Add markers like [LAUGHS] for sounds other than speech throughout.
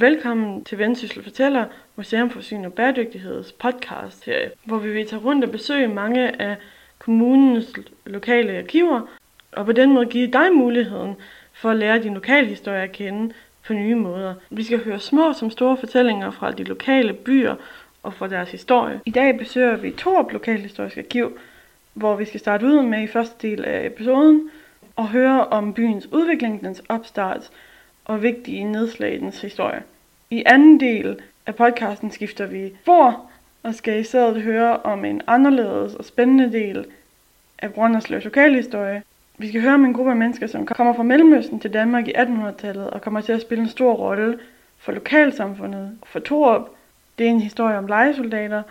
Velkommen til Vendsyssel Fortæller, Museum for Syn og Bæredygtigheds podcast serie, hvor vi vil tage rundt og besøge mange af kommunens lokale arkiver, og på den måde give dig muligheden for at lære din lokale historie at kende på nye måder. Vi skal høre små som store fortællinger fra de lokale byer og fra deres historie. I dag besøger vi Torp Lokalhistorisk Arkiv, hvor vi skal starte ud med i første del af episoden og høre om byens udvikling, dens opstart og vigtige nedslag i dens historie. I anden del af podcasten skifter vi spor og skal i stedet høre om en anderledes og spændende del af Brønderslevs lokalhistorie. Vi skal høre om en gruppe af mennesker, som kommer fra Mellemøsten til Danmark i 1800-tallet og kommer til at spille en stor rolle for lokalsamfundet og for Torup. Det er en historie om legesoldater,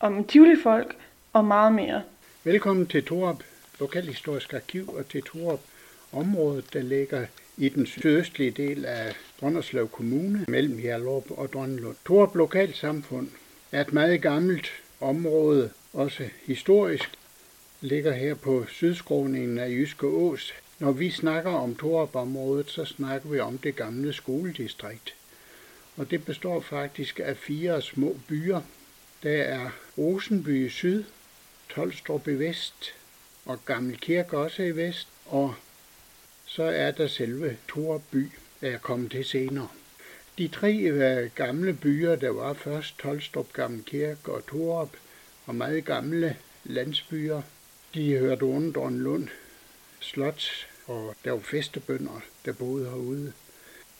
om Tivoli-folk og meget mere. Velkommen til Torup Lokalhistorisk Arkiv og til Torup området, der ligger i den sydøstlige del af Brønderslev Kommune mellem Hjallerup og Drønlund. Torup Lokalsamfund er et meget gammelt område, også historisk, ligger her på sydskråningen af Jyske Ås. Når vi snakker om Torup-området, så snakker vi om det gamle skoledistrikt. Og det består faktisk af fire små byer. Der er Rosenby i syd, Tolstrup i vest og Gammel Kirke også i vest, og så er der selve Torby, der er kommet til senere. De tre øh, gamle byer, der var først Tolstrup, Gamle Kirke og Torup, og meget gamle landsbyer, de hørte under Lund Slot, og der var festebønder, der boede herude.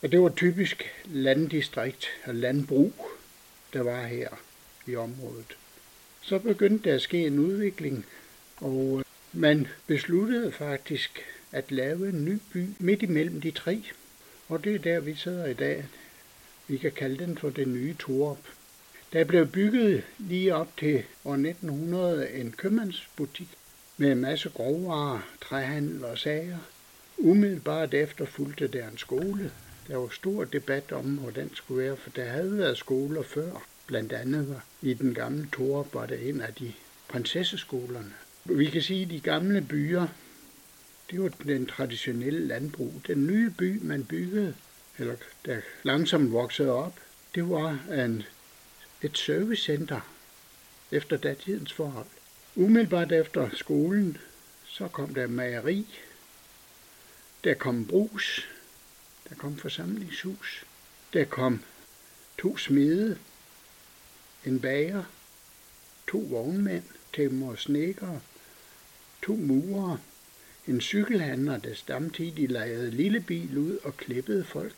Og det var typisk landdistrikt og landbrug, der var her i området. Så begyndte der at ske en udvikling, og øh, man besluttede faktisk at lave en ny by midt imellem de tre. Og det er der, vi sidder i dag. Vi kan kalde den for det nye Torup. Der blev bygget lige op til år 1900 en købmandsbutik med en masse grovvarer, træhandel og sager. Umiddelbart efter fulgte der en skole. Der var stor debat om, hvordan det skulle være, for der havde været skoler før. Blandt andet var i den gamle Torup var det en af de prinsesseskolerne. Vi kan sige, at de gamle byer, det var den traditionelle landbrug. Den nye by, man byggede, eller der langsomt voksede op, det var en, et servicecenter efter datidens forhold. Umiddelbart efter skolen, så kom der mageri, der kom brus, der kom forsamlingshus, der kom to smede, en bager, to vognmænd, tæmmer og snækker, to murer, en cykelhandler, der samtidig lejede lille bil ud og klippede folk.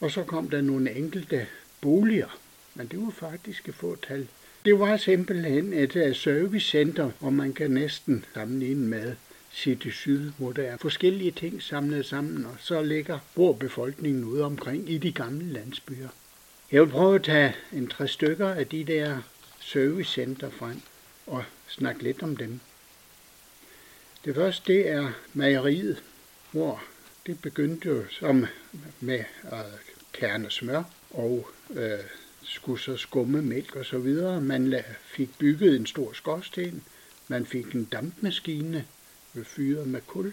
Og så kom der nogle enkelte boliger, men det var faktisk et fåtal. Det var simpelthen et øh, servicecenter, hvor man kan næsten sammenligne med City Syd, hvor der er forskellige ting samlet sammen, og så ligger borbefolkningen ude omkring i de gamle landsbyer. Jeg vil prøve at tage en tre stykker af de der servicecenter frem og snakke lidt om dem. Det første det er mejeriet, hvor det begyndte jo som med at kerne smør og øh, skulle så skumme mælk og så videre. Man fik bygget en stor skorsten, man fik en dampmaskine fyret med kul,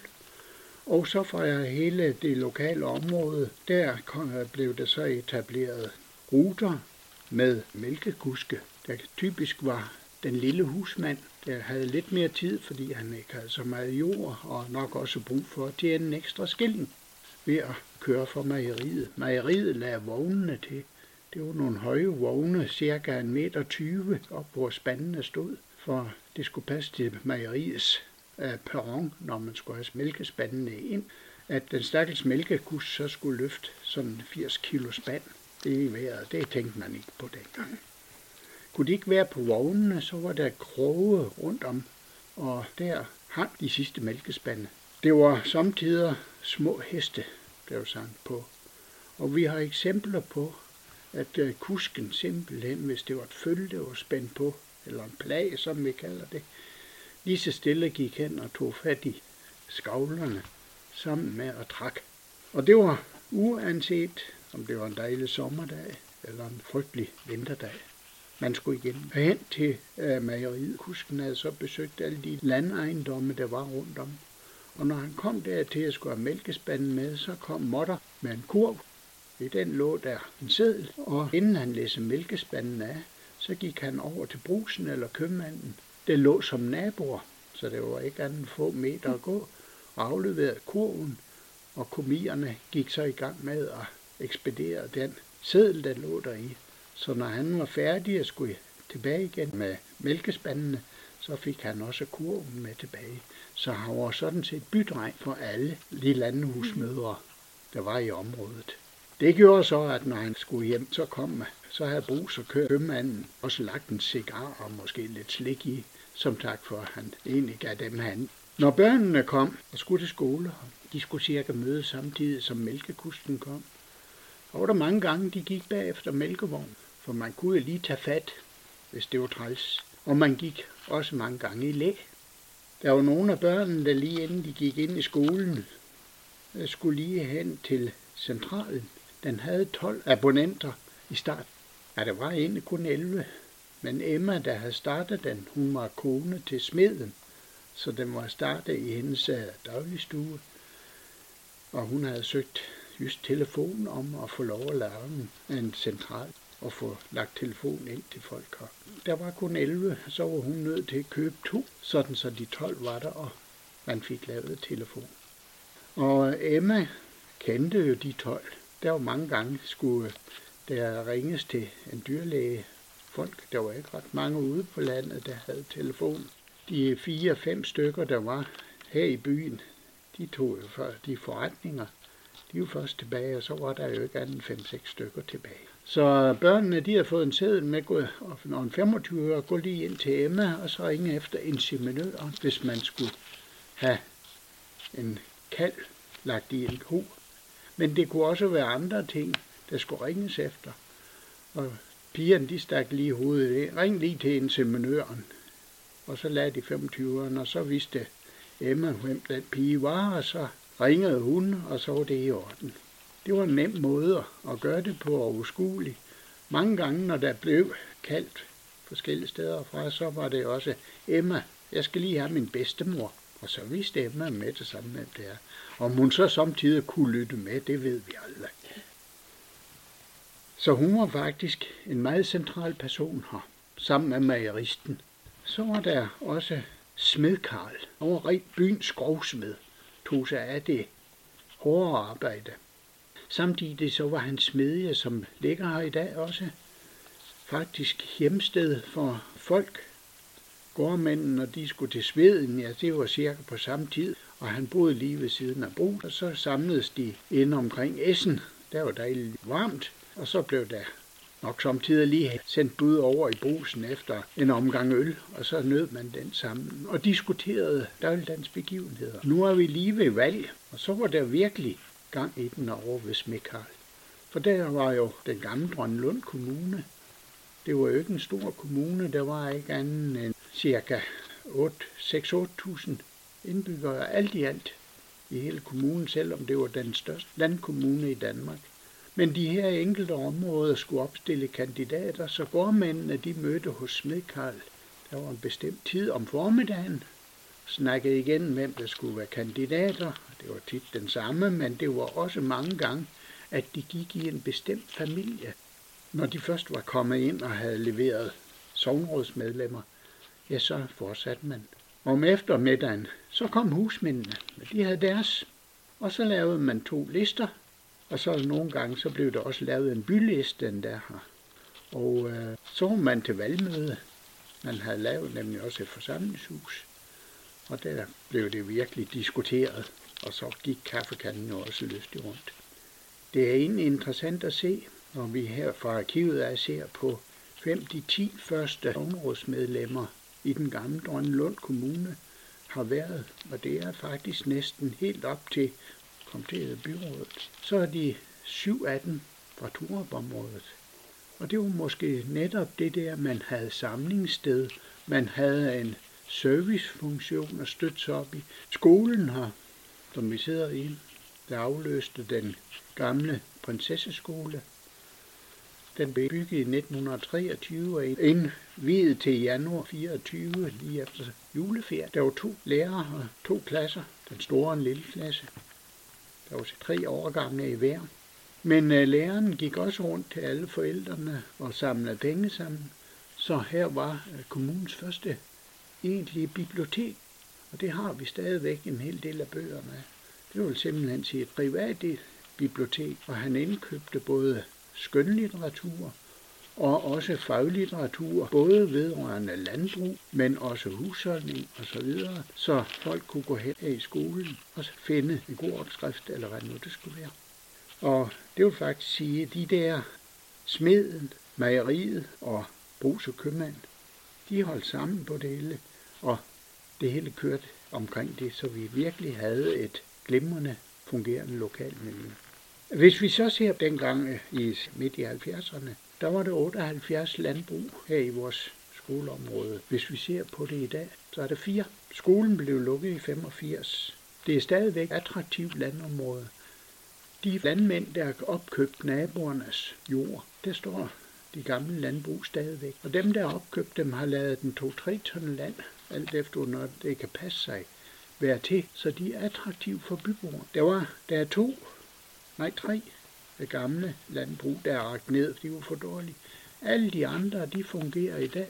og så fra hele det lokale område, der øh, blev der så etableret ruter med mælkekuske, der typisk var den lille husmand, der havde lidt mere tid, fordi han ikke havde så meget jord, og nok også brug for at tjene en ekstra skilling ved at køre for mejeriet. Mejeriet lagde vognene til. Det var nogle høje vogne, cirka en meter 20, op hvor spandene stod, for det skulle passe til mejeriets uh, perron, når man skulle have mælkespandene ind, at den stakkels mælkekus så skulle løfte sådan 80 kilo spand. Det er vejret, det tænkte man ikke på dengang. Kunne de ikke være på vognene, så var der kroge rundt om, og der hang de sidste mælkespande. Det var samtidig små heste, blev sandt på. Og vi har eksempler på, at øh, kusken simpelthen, hvis det var et følge, der var spændt på, eller en plag, som vi kalder det, lige så stille gik hen og tog fat i skavlerne sammen med at trække. Og det var uanset, om det var en dejlig sommerdag eller en frygtelig vinterdag man skulle igen hen til øh, mejeriet. Kusken havde så besøgt alle de landejendomme, der var rundt om. Og når han kom der til at skulle have mælkespanden med, så kom Motter med en kurv, I den lå der en seddel, og inden han læste mælkespanden af, så gik han over til brusen eller købmanden. Det lå som naboer, så det var ikke andet få meter at gå, og afleverede kurven, og komierne gik så i gang med at ekspedere den seddel, der lå der i. Så når han var færdig og skulle tilbage igen med mælkespandene, så fik han også kurven med tilbage. Så han var sådan set bydreng for alle de landehusmødre, der var i området. Det gjorde så, at når han skulle hjem, så kom så havde Brugs og købmanden også lagt en cigar og måske lidt slik i, som tak for, at han egentlig gav dem han. Når børnene kom og skulle til skole, de skulle cirka møde samtidig som mælkekusten kom, og var der mange gange, de gik bagefter mælkevognen for man kunne jo lige tage fat, hvis det var træls. Og man gik også mange gange i læ. Der var nogle af børnene, der lige inden de gik ind i skolen, øh, skulle lige hen til centralen. Den havde 12 abonnenter i start. Ja, der var egentlig kun 11. Men Emma, der havde startet den, hun var kone til smeden, så den var startet i hendes øh, dagligstue. Og hun havde søgt just telefon om at få lov at lave en central og få lagt telefon ind til folk her. Der var kun 11, så var hun nødt til at købe to, sådan så de 12 var der, og man fik lavet telefon. Og Emma kendte jo de 12. Der var mange gange skulle der ringes til en dyrlæge. Folk, der var ikke ret mange ude på landet, der havde telefon. De fire-fem stykker, der var her i byen, de tog jo for de forretninger. De var først tilbage, og så var der jo ikke andet end fem-seks stykker tilbage. Så børnene, de har fået en sædel med, gå, og en 25 år, gå lige ind til Emma, og så ringe efter inseminør, hvis man skulle have en kald lagt i en ko. Men det kunne også være andre ting, der skulle ringes efter. Og pigerne, de stak lige hovedet ind. Ring lige til inseminøren. Og så lagde de 25'eren, og så vidste Emma, hvem den pige var, og så ringede hun, og så var det i orden. Det var en nem måde at gøre det på overskueligt. Mange gange, når der blev kaldt forskellige steder fra, så var det også, Emma, jeg skal lige have min bedstemor. Og så vidste Emma med det samme, hvem det er. Om hun så samtidig kunne lytte med, det ved vi aldrig. Så hun var faktisk en meget central person her, sammen med majeristen. Så var der også smed Karl. Han var byens skovsmed, tog sig af det hårde arbejde. Samtidig så var han smedje, som ligger her i dag også, faktisk hjemsted for folk. Gårdmændene, når de skulle til Sveden, ja, det var cirka på samme tid, og han boede lige ved siden af Brug, og så samledes de ind omkring Essen. Der var dejligt varmt, og så blev der nok samtidig lige sendt bud over i brusen efter en omgang øl, og så nød man den sammen og diskuterede dagligdagens begivenheder. Nu er vi lige ved valg, og så var der virkelig gang i den over ved Smikal. For der var jo den gamle Drønlund Kommune. Det var jo ikke en stor kommune, der var ikke andet end cirka 6-8.000 indbyggere alt i alt i hele kommunen, selvom det var den største landkommune i Danmark. Men de her enkelte områder skulle opstille kandidater, så gårdmændene de mødte hos Smedkarl. Der var en bestemt tid om formiddagen, snakkede igen, hvem der skulle være kandidater. Det var tit den samme, men det var også mange gange, at de gik i en bestemt familie. Når de først var kommet ind og havde leveret sovnrådsmedlemmer, ja, så fortsatte man. Om eftermiddagen, så kom husmændene, de havde deres. Og så lavede man to lister, og så nogle gange, så blev der også lavet en byliste, den der her. Og øh, så var man til valgmøde. Man havde lavet nemlig også et forsamlingshus. Og der blev det virkelig diskuteret, og så gik kaffekanden jo også lystig rundt. Det er egentlig interessant at se, når vi her fra arkivet er ser på fem de 10 første områdsmedlemmer i den gamle Drønlund Kommune har været, og det er faktisk næsten helt op til kom til byrådet. Så er de syv af dem fra Torup-området. Og det var måske netop det der, man havde samlingssted. Man havde en servicefunktion at støtte sig op i. Skolen her, som vi sidder i, der afløste den gamle prinsesseskole. Den blev bygget i 1923 og indvidet til januar 24 lige efter juleferien. Der var to lærere og to klasser, den store og en lille klasse. Der var tre årgange i hver. Men øh, læreren gik også rundt til alle forældrene og samlede penge sammen. Så her var øh, kommunens første egentlige bibliotek, og det har vi stadigvæk en hel del af bøgerne af. Det vil simpelthen sige et privat bibliotek, og han indkøbte både skønlitteratur og også faglitteratur, både vedrørende landbrug, men også husholdning osv., så, så folk kunne gå hen i skolen og finde en god opskrift, eller hvad nu det skulle være. Og det vil faktisk sige, at de der smeden, mejeriet og brugs og købmand, de holdt sammen på det hele, og det hele kørte omkring det, så vi virkelig havde et glimrende fungerende lokalmiljø. Hvis vi så ser dengang øh, i midt i 70'erne, der var det 78 landbrug her i vores skoleområde. Hvis vi ser på det i dag, så er det fire. Skolen blev lukket i 85. Det er stadigvæk et attraktivt landområde. De landmænd, der har opkøbt naboernes jord, der står de gamle landbrug stadigvæk. Og dem, der har opkøbt dem, har lavet den 2-3 ton land, alt efter når det kan passe sig, være til, så de er attraktive for byboerne. Der var der er to, nej tre gamle landbrug, der er ragt ned, de var for dårlige. Alle de andre, de fungerer i dag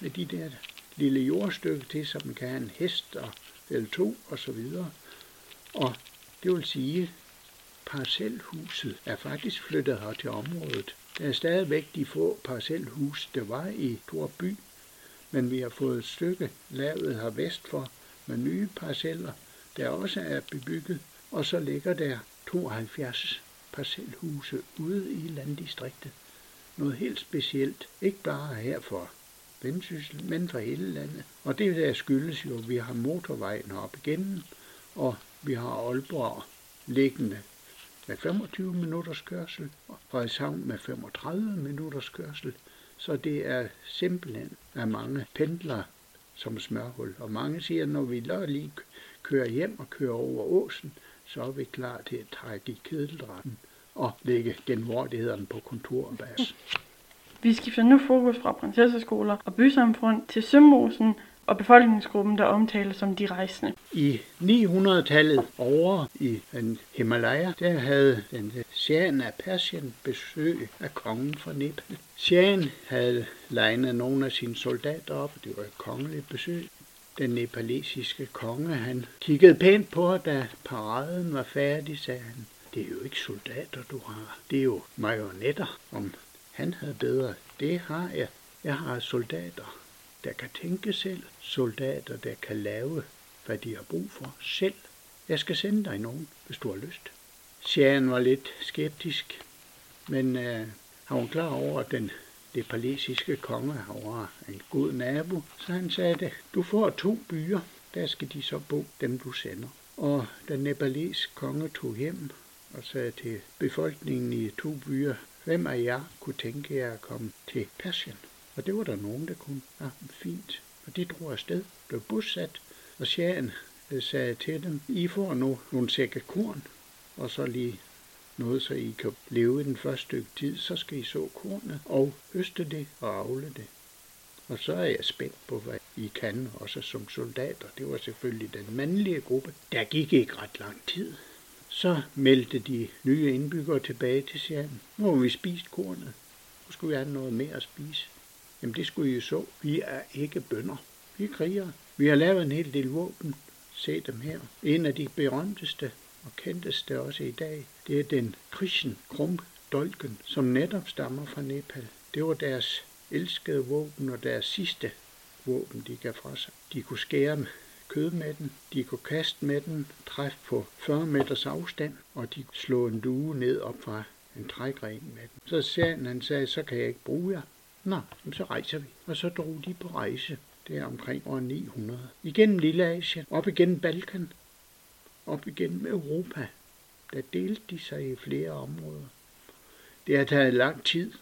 med de der lille jordstykke til, så man kan have en hest og eller to og så videre. Og det vil sige, parcelhuset er faktisk flyttet her til området. Der er stadigvæk de få parcelhus, der var i Torby, men vi har fået et stykke lavet her vestfor med nye parceller, der også er bebygget, og så ligger der 72 parcelhuse ude i landdistriktet. Noget helt specielt, ikke bare her for Vendsyssel, men for hele landet. Og det der skyldes jo, at vi har motorvejen op igennem, og vi har Aalborg liggende med 25 minutters kørsel, og Frederikshavn med 35 minutters kørsel. Så det er simpelthen af mange pendler som smørhul. Og mange siger, at når vi lige kører hjem og kører over åsen, så er vi klar til at trække i kedeldratten og lægge genvordighederne på kontor og bas. [LAUGHS] Vi skifter nu fokus fra prinsesseskoler og bysamfund til Sømmosen og befolkningsgruppen, der omtales som de rejsende. I 900-tallet over i den Himalaya, der havde den øh, Shahen af Persien besøg af kongen fra Nepal. Shahen havde legnet nogle af sine soldater op, det var et kongeligt besøg. Den nepalesiske konge, han kiggede pænt på, da paraden var færdig, sagde han. Det er jo ikke soldater, du har. Det er jo marionetter. Om han havde bedre, det har jeg. Jeg har soldater, der kan tænke selv. Soldater, der kan lave, hvad de har brug for selv. Jeg skal sende dig nogen, hvis du har lyst. Sjæren var lidt skeptisk, men øh, han var klar over, at den nepalesiske konge var en god nabo, så han sagde du får to byer, der skal de så bo, dem du sender. Og den nepalesiske konge tog hjem og sagde til befolkningen i to byer, hvem af jer kunne tænke jer at komme til Persien? Og det var der nogen, der kunne. Ja, fint. Og de drog afsted, blev bosat, og Shahen øh, sagde til dem, I får nu nogle sække korn, og så lige noget, så I kan leve i den første stykke tid, så skal I så kornet og høste det og afle det. Og så er jeg spændt på, hvad I kan, også som soldater. Det var selvfølgelig den mandlige gruppe. Der gik ikke ret lang tid. Så meldte de nye indbyggere tilbage til Sjæren. Nu har vi spist kornet. Nu skulle vi have noget mere at spise. Jamen det skulle I så. Vi er ikke bønder. Vi er krigere. Vi har lavet en hel del våben. Se dem her. En af de berømteste og kendteste også i dag, det er den Krishen Krum Dolken, som netop stammer fra Nepal. Det var deres elskede våben og deres sidste våben, de gav fra sig. De kunne skære kød med den, de kunne kaste med den, træffe på 40 meters afstand, og de kunne slå en due ned op fra en trægren med den. Så sagde han, sagde, så kan jeg ikke bruge jer. Nå, så rejser vi. Og så drog de på rejse. Det er omkring år 900. Igennem Lille Asien, op igennem Balkan, op igennem Europa. Der delte de sig i flere områder. Det har taget lang tid.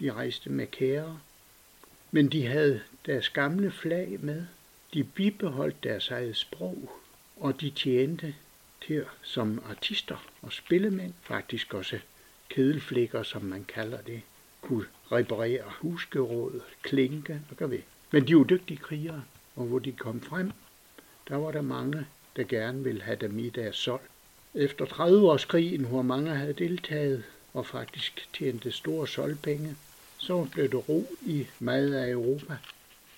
De rejste med kære. Men de havde deres gamle flag med. De bibeholdt deres eget sprog, og de tjente til som artister og spillemænd, faktisk også kedelflikker, som man kalder det, kunne reparere husgeråd, klinke og gøre ved. Men de var dygtige krigere, og hvor de kom frem, der var der mange, der gerne ville have dem i deres sol. Efter 30 års krigen, hvor mange havde deltaget og faktisk tjente store solpenge, så blev det ro i meget af Europa.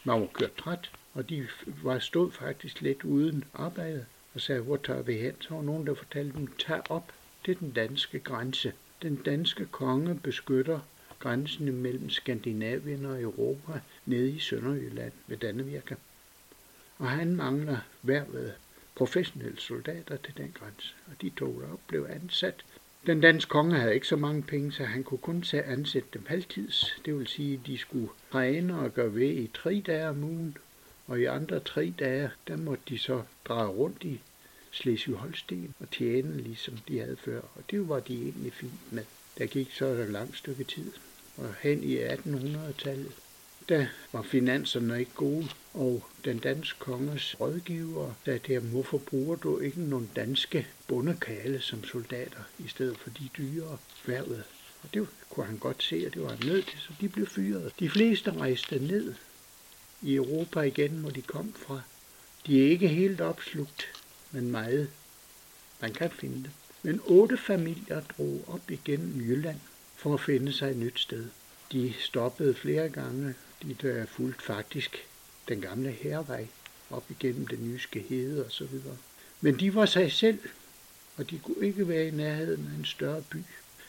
Man var kørt træt, og de var stod faktisk lidt uden arbejde og sagde, hvor tager vi hen? Så var nogen, der fortalte dem, tag op til den danske grænse. Den danske konge beskytter grænsen mellem Skandinavien og Europa nede i Sønderjylland ved Dannevirke. Og han mangler ved professionelle soldater til den grænse, og de tog op blev ansat. Den danske konge havde ikke så mange penge, så han kunne kun ansætte dem halvtids. Det vil sige, at de skulle træne og gøre ved i tre dage om ugen, og i andre tre dage, der måtte de så dreje rundt i Slesvig-Holsten og tjene, ligesom de havde før. Og det var de egentlig fint med. Der gik så et langt stykke tid. Og hen i 1800-tallet, der var finanserne ikke gode, og den danske konges rådgiver sagde til ham, hvorfor bruger du ikke nogle danske bundekale som soldater, i stedet for de dyre værvet? Og det kunne han godt se, at det var han nødt til, så de blev fyret. De fleste rejste ned i Europa igen, hvor de kom fra. De er ikke helt opslugt, men meget. Man kan finde dem. Men otte familier drog op igennem Jylland for at finde sig et nyt sted. De stoppede flere gange. De der fulgte faktisk den gamle hervej op igennem den jyske hede og så videre. Men de var sig selv, og de kunne ikke være i nærheden af en større by.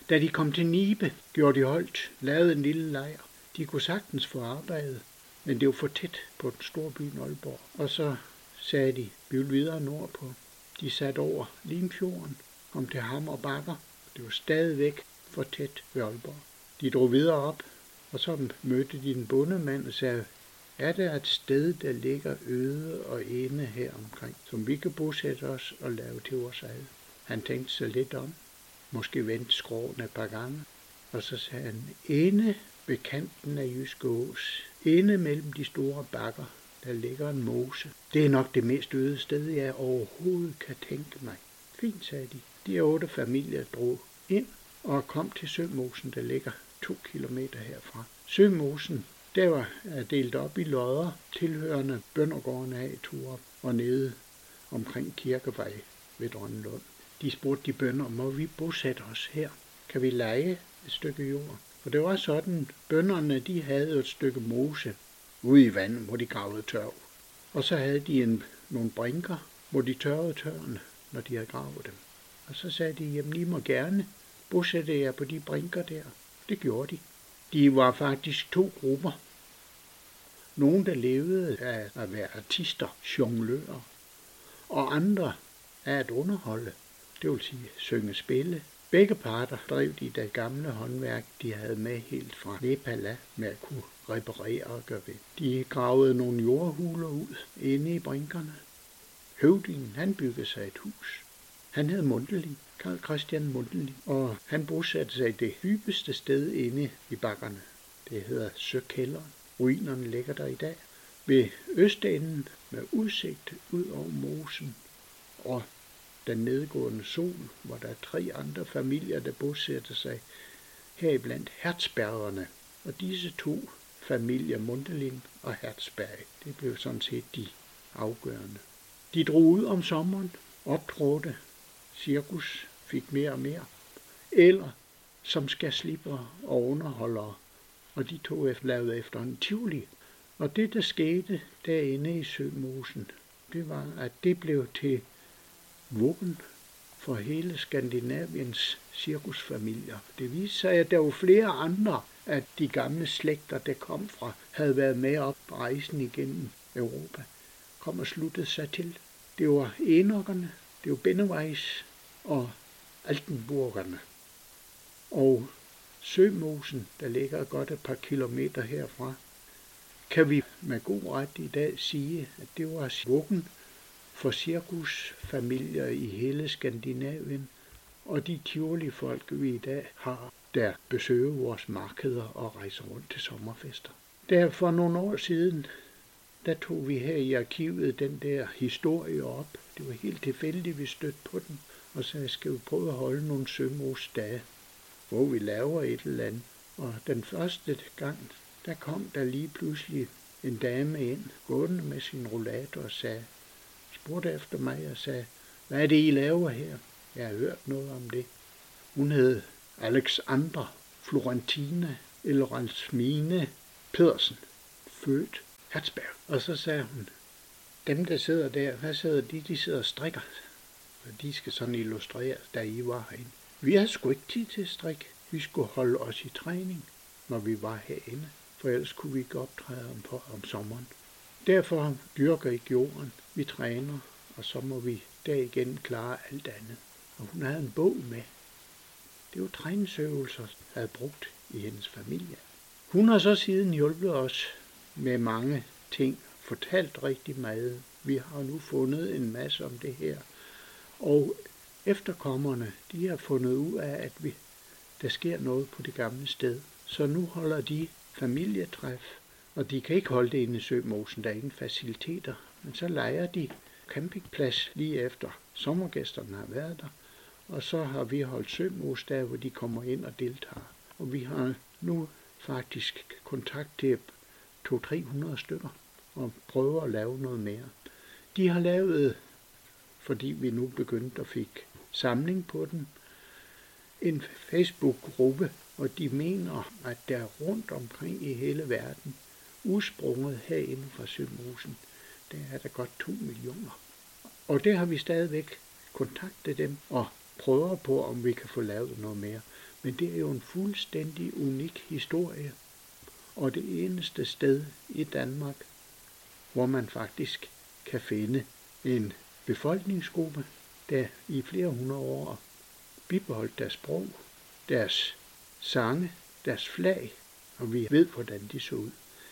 Da de kom til Nibe, gjorde de holdt, lavede en lille lejr. De kunne sagtens få arbejde, men det var for tæt på den store by Aalborg. Og så sagde de, vi vil videre nordpå. De satte over Limfjorden, kom til Hammer Bakker. Det var stadigvæk for tæt ved Aalborg. De drog videre op, og så mødte de en bondemand og sagde, er der et sted, der ligger øde og ene her omkring, som vi kan bosætte os og lave til vores eget? Han tænkte sig lidt om, måske vendte skråen et par gange, og så sagde han, ene ved kanten af Jyske Ås, inde mellem de store bakker, der ligger en mose. Det er nok det mest øde sted, jeg overhovedet kan tænke mig. Fint, sagde de. De otte familier drog ind og kom til Sømosen, der ligger to kilometer herfra. Sømosen, der var delt op i lodder, tilhørende Bøndergården af Torup og nede omkring Kirkevej ved Drønlund. De spurgte de bønder, må vi bosætte os her? Kan vi lege et stykke jord? For det var sådan, bønderne de havde et stykke mose ude i vandet, hvor de gravede tørv. Og så havde de en, nogle brinker, hvor de tørrede tørren, når de havde gravet dem. Og så sagde de, jamen I må gerne bosætte jer på de brinker der. Det gjorde de. De var faktisk to grupper. Nogle, der levede af at være artister, jonglører, og andre af at underholde, det vil sige synge spille. Begge parter drev de det gamle håndværk, de havde med helt fra Nepal med at kunne reparere og gøre ved. De gravede nogle jordhuler ud inde i brinkerne. Høvdingen, han byggede sig et hus. Han hed Mundelin, Karl Christian Mundelin, og han bosatte sig det dybeste sted inde i bakkerne. Det hedder Søkælderen. Ruinerne ligger der i dag. Ved østenden med udsigt ud over mosen og den nedgående sol, hvor der er tre andre familier, der bosætter sig heriblandt Hertzbergerne. Og disse to familier, Mundelin og Hertzberg, det blev sådan set de afgørende. De drog ud om sommeren, optrådte, cirkus fik mere og mere, eller som skal slippe og underholdere, og de to lavede efter en tivoli. Og det, der skete derinde i Sømosen, det var, at det blev til vuggen for hele Skandinaviens cirkusfamilier. Det viste sig, at der var flere andre af de gamle slægter, der kom fra, havde været med op rejsen igennem Europa, kom og sluttede sig til. Det var enokkerne, det var Bennevejs og Altenburgerne. Og Sømosen, der ligger godt et par kilometer herfra, kan vi med god ret i dag sige, at det var vuggen for cirkusfamilier i hele Skandinavien, og de Tivoli-folk, vi i dag har, der besøger vores markeder og rejser rundt til sommerfester. Der for nogle år siden, der tog vi her i arkivet den der historie op. Det var helt tilfældigt, vi stødte på den, og så skal vi prøve at holde nogle sømosdage, hvor vi laver et eller andet. Og den første gang, der kom der lige pludselig en dame ind, gående med sin rollator og sagde, spurgte efter mig og sagde, hvad er det, I laver her? Jeg har hørt noget om det. Hun hed Alexandra Florentina Elransmine Pedersen, født Hertzberg. Og så sagde hun, dem der sidder der, hvad sidder de? De sidder og strikker. Og de skal sådan illustreres, da I var herinde. Vi har sgu ikke tid til at strikke. Vi skulle holde os i træning, når vi var herinde. For ellers kunne vi ikke optræde om, på, om sommeren. Derfor dyrker ikke jorden. Vi træner, og så må vi der igen klare alt andet. Og hun havde en bog med. Det var træningsøvelser, havde brugt i hendes familie. Hun har så siden hjulpet os med mange ting, fortalt rigtig meget. Vi har nu fundet en masse om det her. Og efterkommerne, de har fundet ud af, at vi, der sker noget på det gamle sted. Så nu holder de familietræf, og de kan ikke holde det inde i Sømosen, der er ingen faciliteter. Men så leger de campingplads lige efter sommergæsterne har været der, og så har vi holdt Sømos der, hvor de kommer ind og deltager. Og vi har nu faktisk kontakt til 200-300 stykker og prøver at lave noget mere. De har lavet, fordi vi nu begyndte at fik samling på den, en Facebook-gruppe, og de mener, at der rundt omkring i hele verden, udsprunget herinde fra Sømosen, der er der godt 2 millioner. Og det har vi stadigvæk kontaktet dem og prøver på, om vi kan få lavet noget mere. Men det er jo en fuldstændig unik historie, og det eneste sted i Danmark, hvor man faktisk kan finde en befolkningsgruppe, der i flere hundrede år bibeholdt deres sprog, deres sange, deres flag, og vi ved, hvordan de så ud.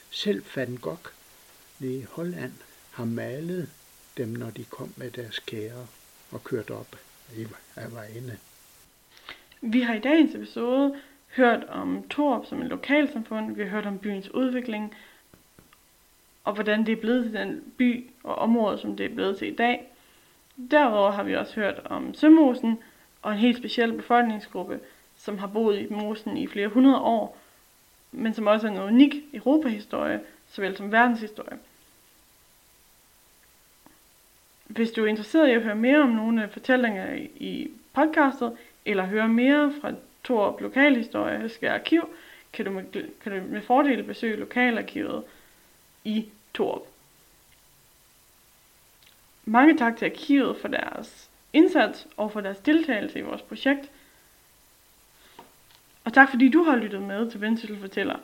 Selv Van Gogh nede i Holland har malet dem, når de kom med deres kære og kørte op af vejene. Vi har i dagens episode hørt om Torp som en lokalsamfund, vi har hørt om byens udvikling, og hvordan det er blevet til den by og område, som det er blevet til i dag. Derudover har vi også hørt om Sømosen og en helt speciel befolkningsgruppe, som har boet i mosen i flere hundrede år, men som også er en unik europahistorie, såvel som verdenshistorie. Hvis du er interesseret i at høre mere om nogle fortællinger i podcastet, eller høre mere fra Torup Lokalhistoriske Arkiv, kan du, med, kan du med fordel besøge lokalarkivet i Torup. Mange tak til arkivet for deres indsats og for deres deltagelse i vores projekt. Og tak fordi du har lyttet med til Vendsyssel Fortæller.